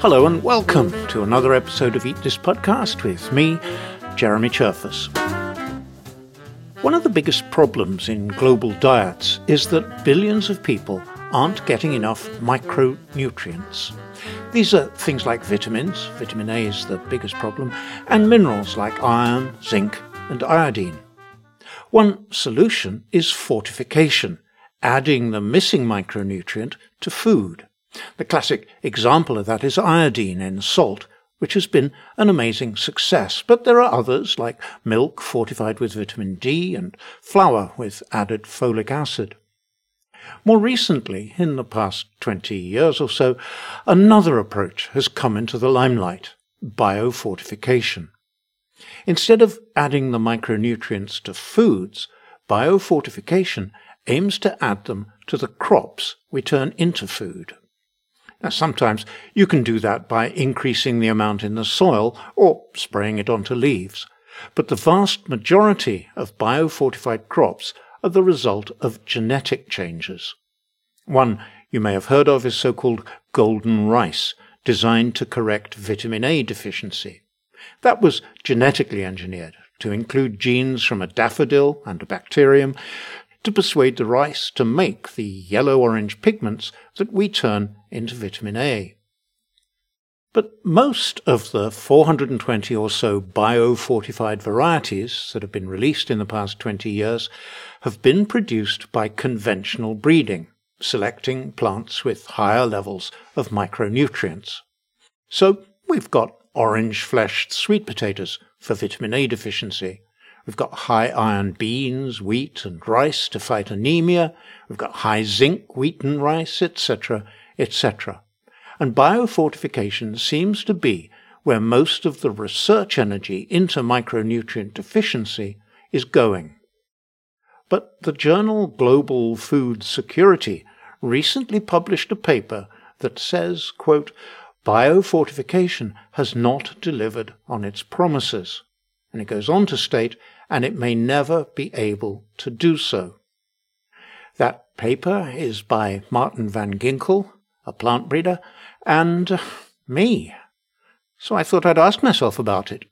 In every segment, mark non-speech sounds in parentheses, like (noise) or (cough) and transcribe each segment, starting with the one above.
Hello and welcome to another episode of Eat This Podcast with me, Jeremy Cherfas. One of the biggest problems in global diets is that billions of people aren't getting enough micronutrients. These are things like vitamins, vitamin A is the biggest problem, and minerals like iron, zinc, and iodine. One solution is fortification, adding the missing micronutrient to food. The classic example of that is iodine in salt, which has been an amazing success. But there are others, like milk fortified with vitamin D and flour with added folic acid. More recently, in the past 20 years or so, another approach has come into the limelight biofortification. Instead of adding the micronutrients to foods, biofortification aims to add them to the crops we turn into food. Now, sometimes you can do that by increasing the amount in the soil or spraying it onto leaves. But the vast majority of biofortified crops are the result of genetic changes. One you may have heard of is so-called golden rice, designed to correct vitamin A deficiency. That was genetically engineered to include genes from a daffodil and a bacterium to persuade the rice to make the yellow-orange pigments that we turn into vitamin A. But most of the 420 or so biofortified varieties that have been released in the past 20 years have been produced by conventional breeding, selecting plants with higher levels of micronutrients. So we've got orange fleshed sweet potatoes for vitamin A deficiency, We've got high iron beans, wheat, and rice to fight anemia. We've got high zinc, wheat and rice, etc., etc. And biofortification seems to be where most of the research energy into micronutrient deficiency is going. But the journal Global Food Security recently published a paper that says, quote, biofortification has not delivered on its promises. And it goes on to state, and it may never be able to do so. That paper is by Maarten van Ginkel, a plant breeder, and uh, me. So I thought I'd ask myself about it.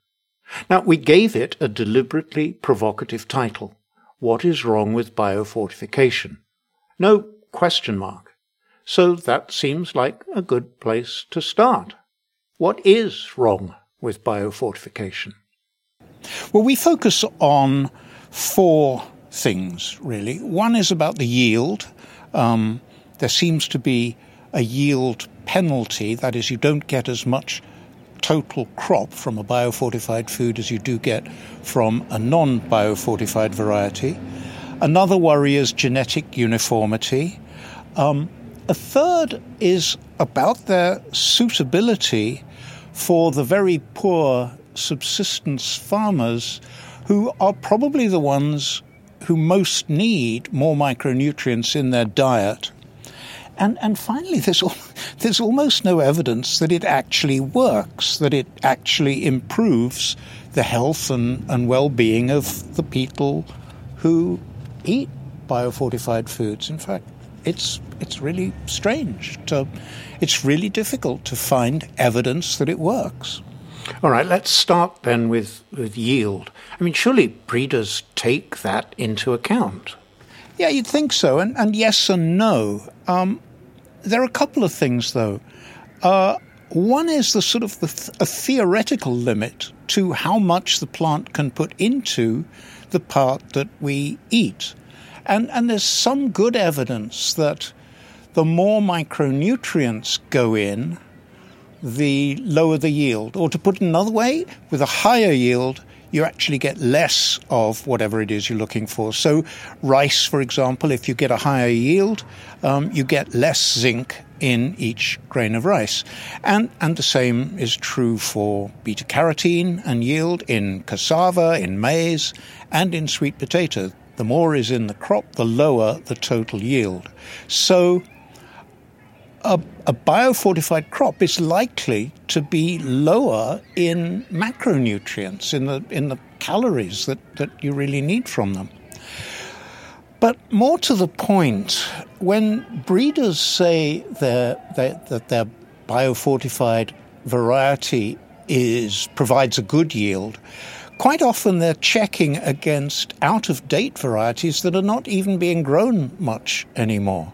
Now, we gave it a deliberately provocative title. What is wrong with biofortification? No question mark. So that seems like a good place to start. What is wrong with biofortification? Well, we focus on four things, really. One is about the yield. Um, there seems to be a yield penalty, that is, you don't get as much total crop from a biofortified food as you do get from a non biofortified variety. Another worry is genetic uniformity. Um, a third is about their suitability for the very poor subsistence farmers who are probably the ones who most need more micronutrients in their diet. And, and finally, there's, (laughs) there's almost no evidence that it actually works, that it actually improves the health and, and well being of the people who eat biofortified foods. In fact, it's, it's really strange. To, it's really difficult to find evidence that it works. All right, let's start then with, with yield. I mean, surely breeders take that into account. Yeah, you'd think so, and, and yes and no. Um, there are a couple of things, though. Uh, one is the sort of the th- a theoretical limit to how much the plant can put into the part that we eat. And, and there's some good evidence that the more micronutrients go in, the lower the yield. Or to put it another way, with a higher yield, you actually get less of whatever it is you're looking for. So, rice, for example, if you get a higher yield, um, you get less zinc in each grain of rice. And, and the same is true for beta carotene and yield in cassava, in maize, and in sweet potato. The more is in the crop, the lower the total yield. So, a, a biofortified crop is likely to be lower in macronutrients, in the, in the calories that, that you really need from them. But more to the point, when breeders say that their biofortified variety is provides a good yield, quite often they're checking against out of date varieties that are not even being grown much anymore.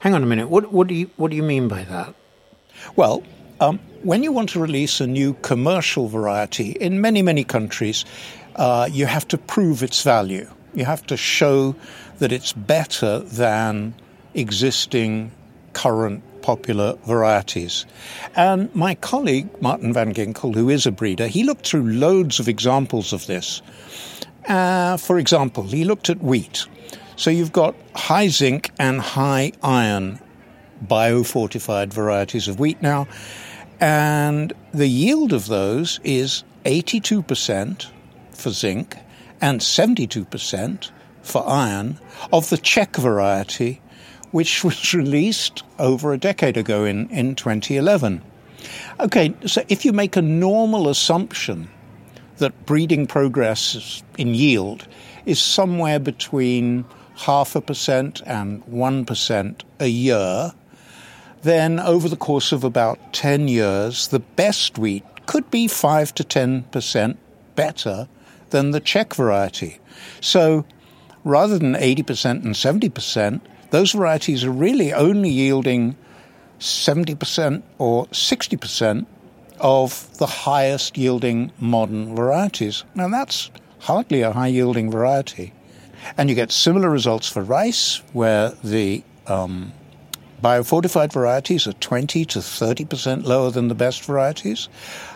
Hang on a minute. What, what, do, you, what do you mean by that? Well, um, when you want to release a new commercial variety, in many, many countries, uh, you have to prove its value. You have to show that it's better than existing current popular varieties. And my colleague, Maarten van Ginkel, who is a breeder, he looked through loads of examples of this. Uh, for example, he looked at wheat. So you've got high zinc and high iron biofortified varieties of wheat now, and the yield of those is 82% for zinc and 72% for iron of the check variety which (laughs) was released over a decade ago in, in 2011. Okay, so if you make a normal assumption that breeding progress in yield is somewhere between half a percent and 1% a year, then over the course of about 10 years, the best wheat could be 5 to 10% better than the check variety. So rather than 80% and 70%, those varieties are really only yielding 70% or 60% of the highest yielding modern varieties. Now, that's hardly a high yielding variety. And you get similar results for rice, where the um, biofortified varieties are 20 to 30% lower than the best varieties.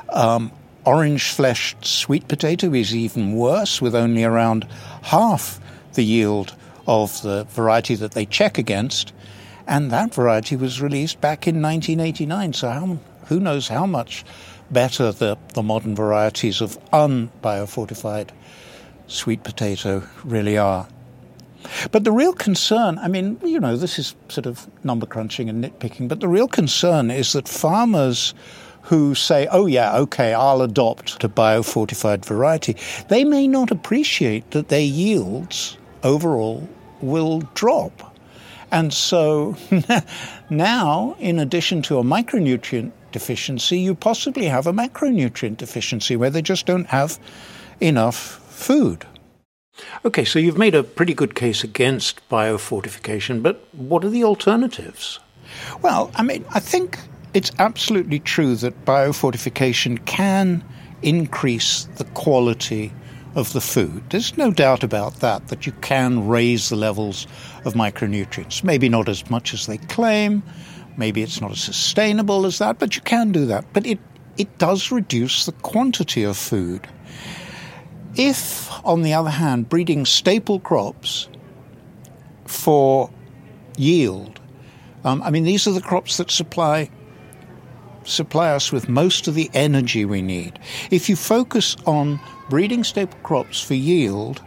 Um, orange fleshed sweet potato is even worse, with only around half the yield of the variety that they check against, and that variety was released back in 1989. So how, who knows how much better the, the modern varieties of unbiofortified sweet potato really are. But the real concern, I mean, you know, this is sort of number crunching and nitpicking, but the real concern is that farmers who say, oh, yeah, okay, I'll adopt a biofortified variety, they may not appreciate that their yields overall will drop. And so (laughs) now, in addition to a micronutrient deficiency, you possibly have a macronutrient deficiency where they just don't have enough food. Okay, so you've made a pretty good case against biofortification, but what are the alternatives? Well, I mean, I think it's absolutely true that biofortification can increase the quality of the food. There's no doubt about that, that you can raise the levels of micronutrients. Maybe not as much as they claim, maybe it's not as sustainable as that, but you can do that. But it, it does reduce the quantity of food. If, on the other hand, breeding staple crops for yield, um, I mean, these are the crops that supply supply us with most of the energy we need. If you focus on breeding staple crops for yield,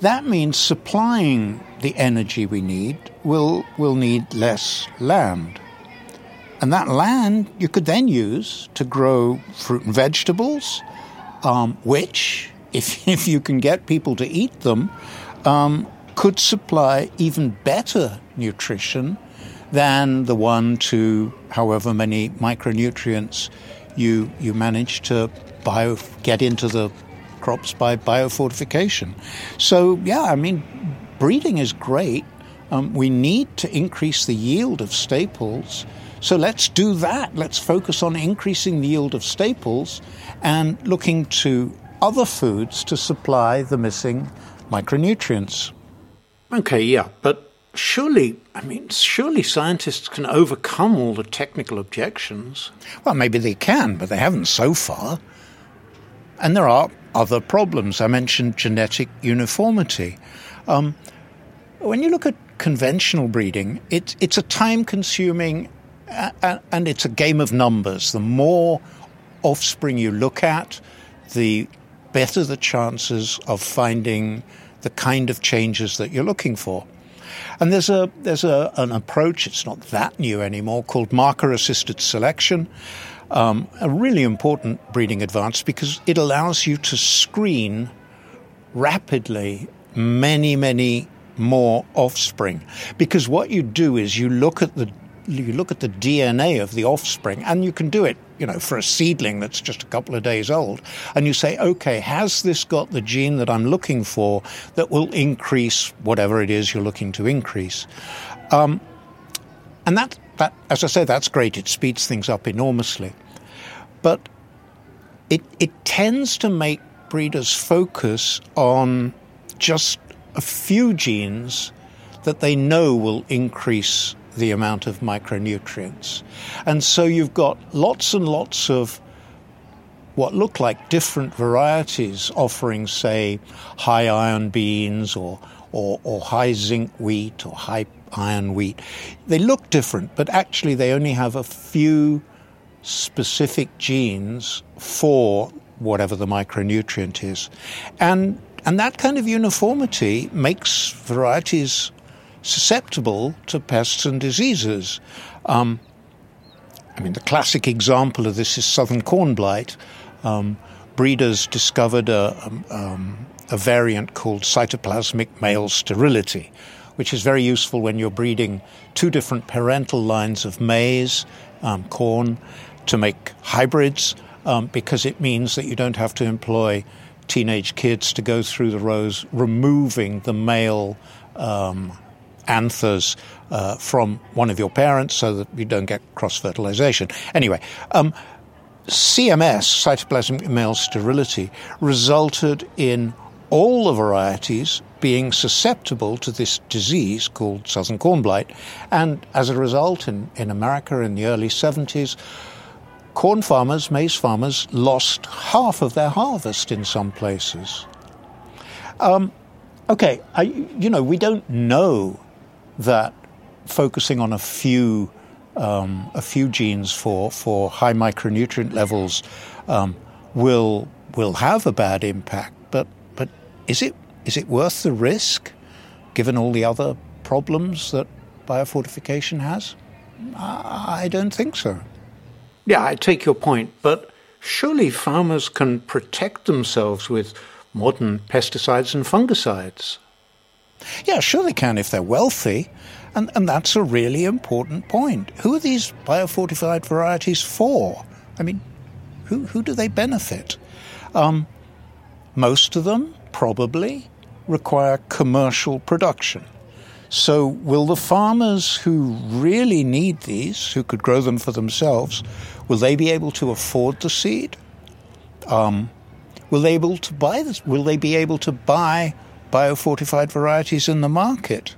that means supplying the energy we need will, will need less land. And that land you could then use to grow fruit and vegetables, um, which, (laughs) if, if you can get people to eat them, um, could supply even better nutrition than the one to however many micronutrients you, you manage to bio, get into the crops by biofortification. So, yeah, I mean, breeding is great. Um, we need to increase the yield of staples. So let's do that. Let's focus on increasing the yield of staples and looking to other foods to supply the missing micronutrients. Okay, yeah, but surely, I mean, surely scientists can overcome all the technical objections. Well, maybe they can, but they haven't so far. And there are other problems. I mentioned genetic uniformity. Um, when you look at conventional breeding, it, it's a time consuming and it's a game of numbers. The more offspring you look at, the better the chances of finding the kind of changes that you're looking for. And there's a there's a, an approach. It's not that new anymore called marker assisted selection, um, a really important breeding advance because it allows you to screen rapidly many, many more offspring. Because what you do is you look at the you look at the DNA of the offspring, and you can do it, you know, for a seedling that's just a couple of days old, and you say, okay, has this got the gene that I'm looking for that will increase whatever it is you're looking to increase? Um, and that, that, as I say, that's great. It speeds things up enormously, but it it tends to make breeders focus on just a few genes that they know will increase the amount of micronutrients. And so you've got lots and lots of what look like different varieties offering, say, high iron beans or, or, or high zinc wheat or high iron wheat. They look different, but actually they only have a few specific genes for whatever the micronutrient is. And, and that kind of uniformity makes varieties susceptible to pests and diseases. Um, I mean, the classic example of this is southern corn blight. Um, breeders discovered a, um, um, a, variant called cytoplasmic male sterility, which is very useful when you're breeding two different parental lines of maize, um, corn, to make hybrids, um, because it means that you don't have to employ teenage kids to go through the rows removing the male um, anthers uh, from one of your parents so that you don't get cross fertilization. Anyway, um, CMS, cytoplasmic male sterility, resulted in all the varieties being susceptible to this disease called southern corn blight. And as a result, in, in America in the early 70s, corn farmers, maize farmers, lost half of their harvest in some places. Um, okay, I, you know, we don't know that focusing on a few um, a few genes for, for high micronutrient levels um, will will have a bad impact. But but is it is it worth the risk, given all the other problems that biofortification has? I don't think so. Yeah, I take your point, but surely farmers can protect themselves with modern pesticides and fungicides. Yeah, sure they can if they're wealthy. And, and that's a really important point. Who are these biofortified varieties for? I mean, who, who do they benefit? Um, most of them probably require commercial production. So, will the farmers who really need these, who could grow them for themselves, will they be able to afford the seed? Um, will they able to buy this? Will they be able to buy biofortified varieties in the market.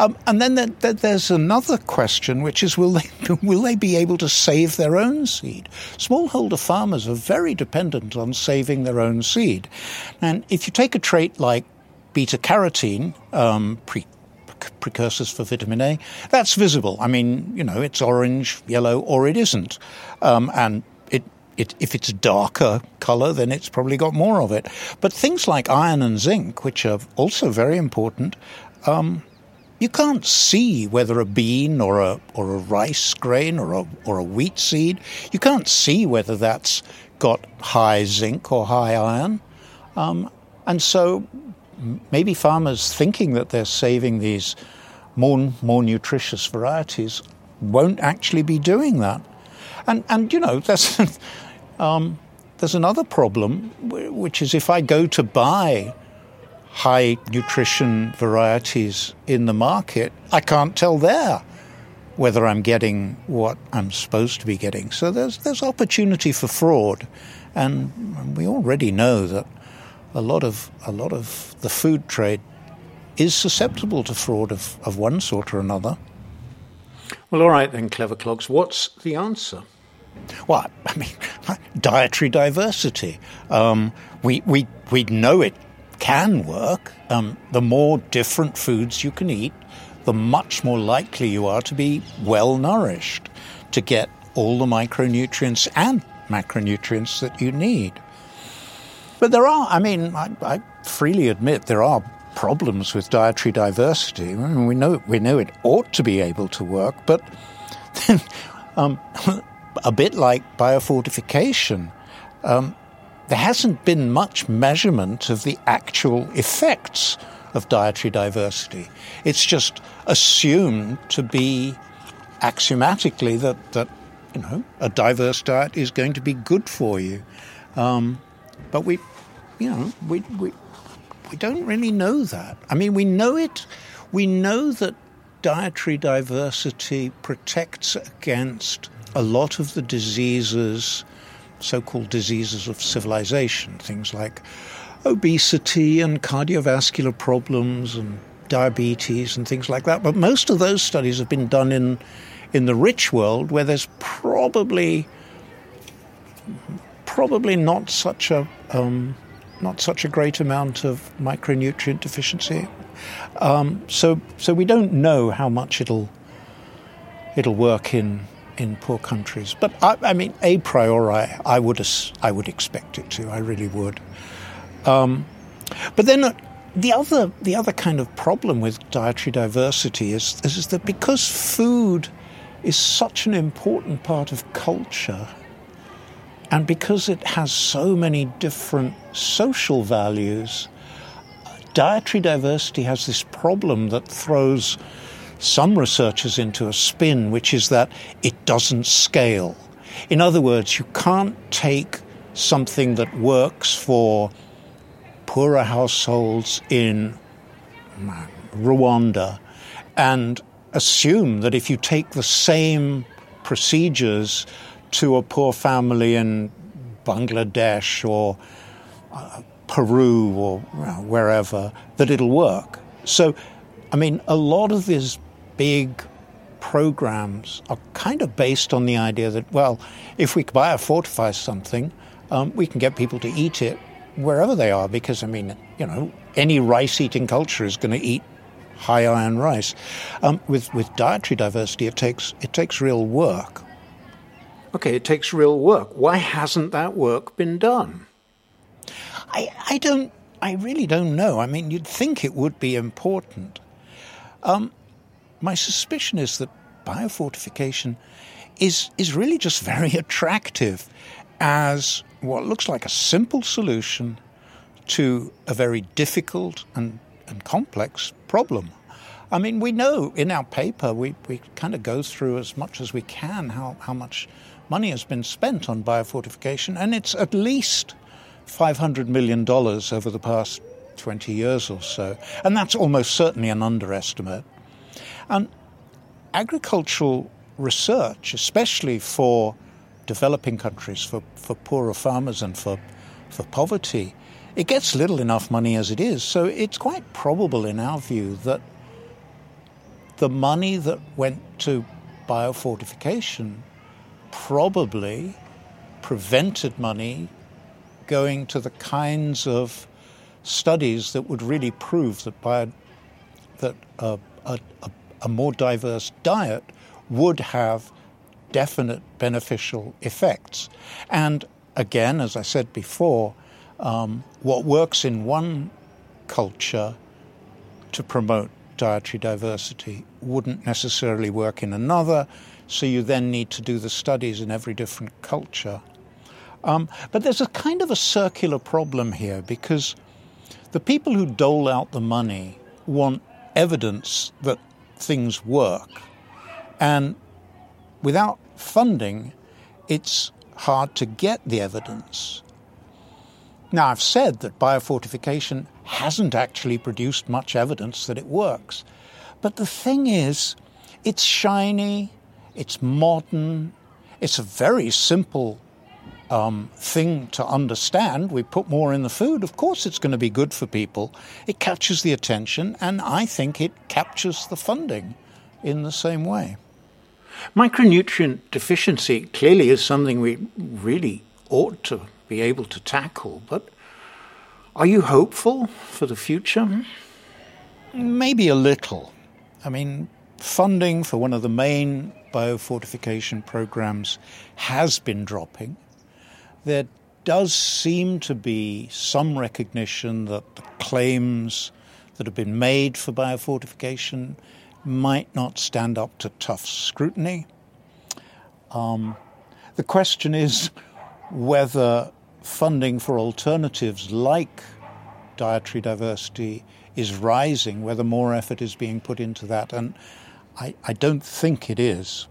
Um, and then there, there, there's another question, which is will they, (laughs) will they be able to save their own seed? Smallholder farmers are very dependent on saving their own seed. And if you take a trait like beta carotene, um, pre- precursors for vitamin A, that's visible. I mean, you know, it's orange, yellow, or it isn't. Um, and it, if it's darker color, then it's probably got more of it. But things like iron and zinc, which are also very important, um, you can't see whether a bean or a or a rice grain or a or a wheat seed. You can't see whether that's got high zinc or high iron, um, and so maybe farmers thinking that they're saving these more more nutritious varieties won't actually be doing that. And and you know (laughs) that's Um, there's another problem, which is if I go to buy high nutrition varieties in the market, I can't tell there whether I'm getting what I'm supposed to be getting. So there's there's opportunity for fraud, and we already know that a lot of a lot of the food trade is susceptible to fraud of, of one sort or another. Well, all right then, clever clogs. What's the answer? Well, (laughs) I mean, dietary diversity. Um, we, we, we know it can work. Um, the more different foods you can eat, the much more likely you are to be well nourished, to get all the micronutrients and macronutrients that you need. But there are, I mean, I, I freely admit there are problems with dietary diversity. I mean, we know we know it ought to be able to work, but (laughs) um, (laughs) a bit like biofortification, um, there hasn't been much measurement of the actual effects of dietary diversity. It's just assumed to be axiomatically that, that you know, a diverse diet is going to be good for you. Um, but we, you know, we, we, we don't really know that. I mean, we know it, we know that dietary diversity protects against a lot of the diseases, so called diseases of civilization, things like obesity and cardiovascular problems and diabetes and things like that. But most of those studies have been done in in the rich world where there's probably probably not such a um, not such a great amount of micronutrient deficiency. Um, so so we don't know how much it'll it'll work in in poor countries. But I, I mean, a priori, I would I would expect it to. I really would. Um, but then uh, the other the other kind of problem with dietary diversity is, is that because food is such an important part of culture, and because it has so many different social values, dietary diversity has this problem that throws some researchers into a spin, which is that it doesn't scale. In other words, you can't take something that works for poorer households in Rwanda and assume that if you take the same procedures to a poor family in Bangladesh or uh, Peru or wherever, that it'll work. So, I mean, a lot of these big programs are kind of based on the idea that, well, if we biofortify something, um, we can get people to eat it wherever they are because, I mean, you know, any rice eating culture is going to eat high iron rice. Um, with with dietary diversity, it takes it takes real work. Okay, it takes real work. Why hasn't that work been done? I I don't. I really don't know. I mean, you'd think it would be important. Um, my suspicion is that biofortification is is really just very (laughs) attractive as what looks like a simple solution to a very difficult and and complex problem. I mean, we know in our paper, we, we kind of go through as much as we can how, how much money has been spent on biofortification, and it's at least $500 million over the past 20 years or so. And that's almost certainly an underestimate. And agricultural research, especially for developing countries, for, for poorer farmers and for, for poverty, it gets little enough money as it is. So it's quite probable, in our view, that the money that went to biofortification probably prevented money going to the kinds of studies that would really prove that that a, a, a more diverse diet would have definite beneficial effects. And again, as I said before, um, what works in one culture to promote dietary diversity wouldn't necessarily work in another, so you then need to do the studies in every different culture. Um, but there's a kind of a circular problem here because the people who dole out the money want evidence that things work. And without funding, it's hard to get the evidence. Now, I've said that biofortification hasn't actually produced much evidence that it works. But the thing is, it's shiny, it's modern, it's a very simple um, thing to understand. We put more in the food, of course, it's going to be good for people. It catches the attention, and I think it captures the funding in the same way. Micronutrient deficiency clearly is something we really ought to be able to tackle. But are you hopeful for the future? Maybe a little. I mean, funding for one of the main biofortification programs has been dropping. There does seem to be some recognition that the claims that have been made for biofortification might not stand up to tough scrutiny. Um, the question is whether funding for alternatives like dietary diversity is rising, whether more effort is being put into that. And I, I don't think it is.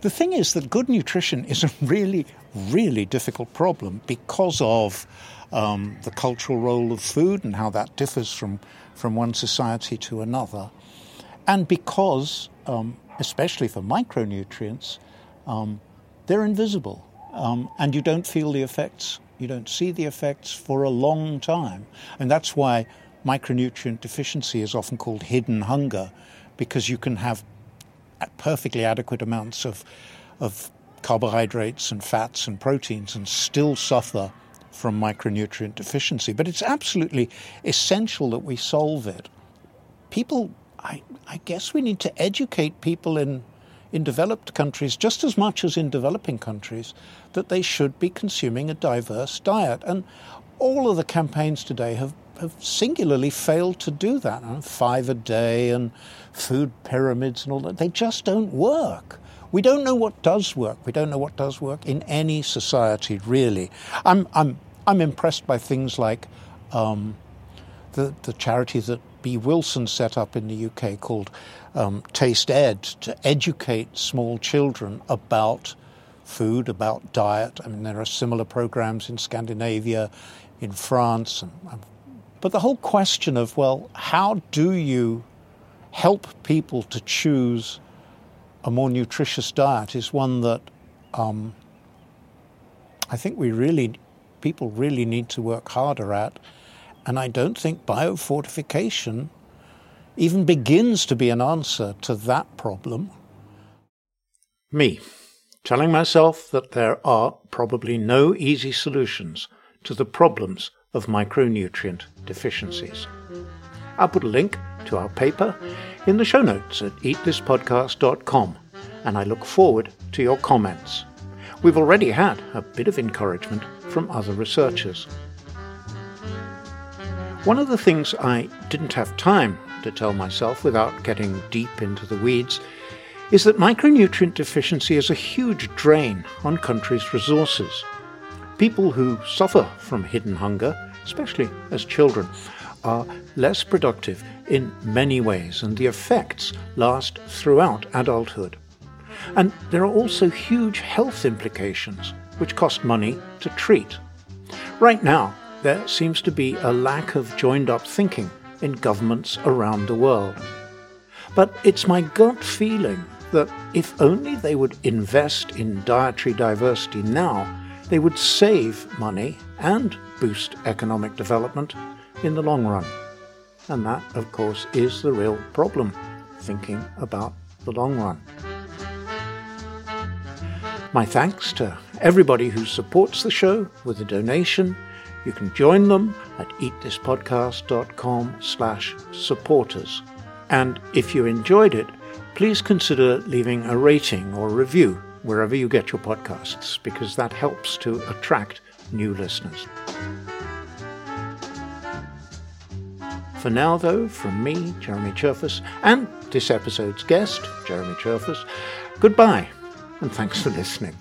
The thing is that good nutrition is a really, really difficult problem because of um, the cultural role of food and how that differs from, from one society to another. And because, um, especially for micronutrients, um, they're invisible um, and you don't feel the effects. You don't see the effects for a long time. And that's why micronutrient deficiency is often called hidden hunger because you can have perfectly adequate amounts of, of carbohydrates and fats and proteins and still suffer from micronutrient deficiency. But it's absolutely essential that we solve it. People, I, I guess we need to educate people in, in developed countries just as much as in developing countries that they should be consuming a diverse diet. And all of the campaigns today have have singularly failed to do that. Five a day and food pyramids and all that, they just don't work. We don't know what does work. We don't know what does work in any society, really. I'm, I'm, I'm impressed by things like um, the, the charity that Bee Wilson set up in the UK called um, TastEd to educate small children about food, about diet. I mean, there are similar programs in Scandinavia, in France, and but the whole question of, well, how do you help people to choose a more nutritious diet is one that um, I think we really, people really need to work harder at. And I don't think biofortification even begins to be an answer to that problem. Me, telling myself that there are probably no easy solutions to the problems of micronutrient deficiencies. I'll put a link to our paper in the show notes at eatthispodcast.com, and I look forward to your comments. We've already had a bit of encouragement from other researchers. One of the things I didn't have time to tell myself without getting deep into the weeds is that micronutrient deficiency is a huge drain on countries' resources. People who suffer from hidden hunger, especially as children, are less productive in many ways, and the effects last throughout adulthood. And there are also huge health implications, which cost money to treat. Right now, there seems to be a lack of joined up thinking in governments around the world. But it's my gut feeling that if only they would invest in dietary diversity now, they would save money and boost economic development in the long run. And that, of course, is the real problem, thinking about the long run. My thanks to everybody who supports the show with a donation. You can join them at eatthispodcast.com slash supporters. And if you enjoyed it, please consider leaving a rating or review wherever you get your podcasts, because that helps to attract new listeners. For now, though, from me, Jeremy Cherfas, and this episode's guest, Jeremy Cherfas, goodbye, and thanks for listening.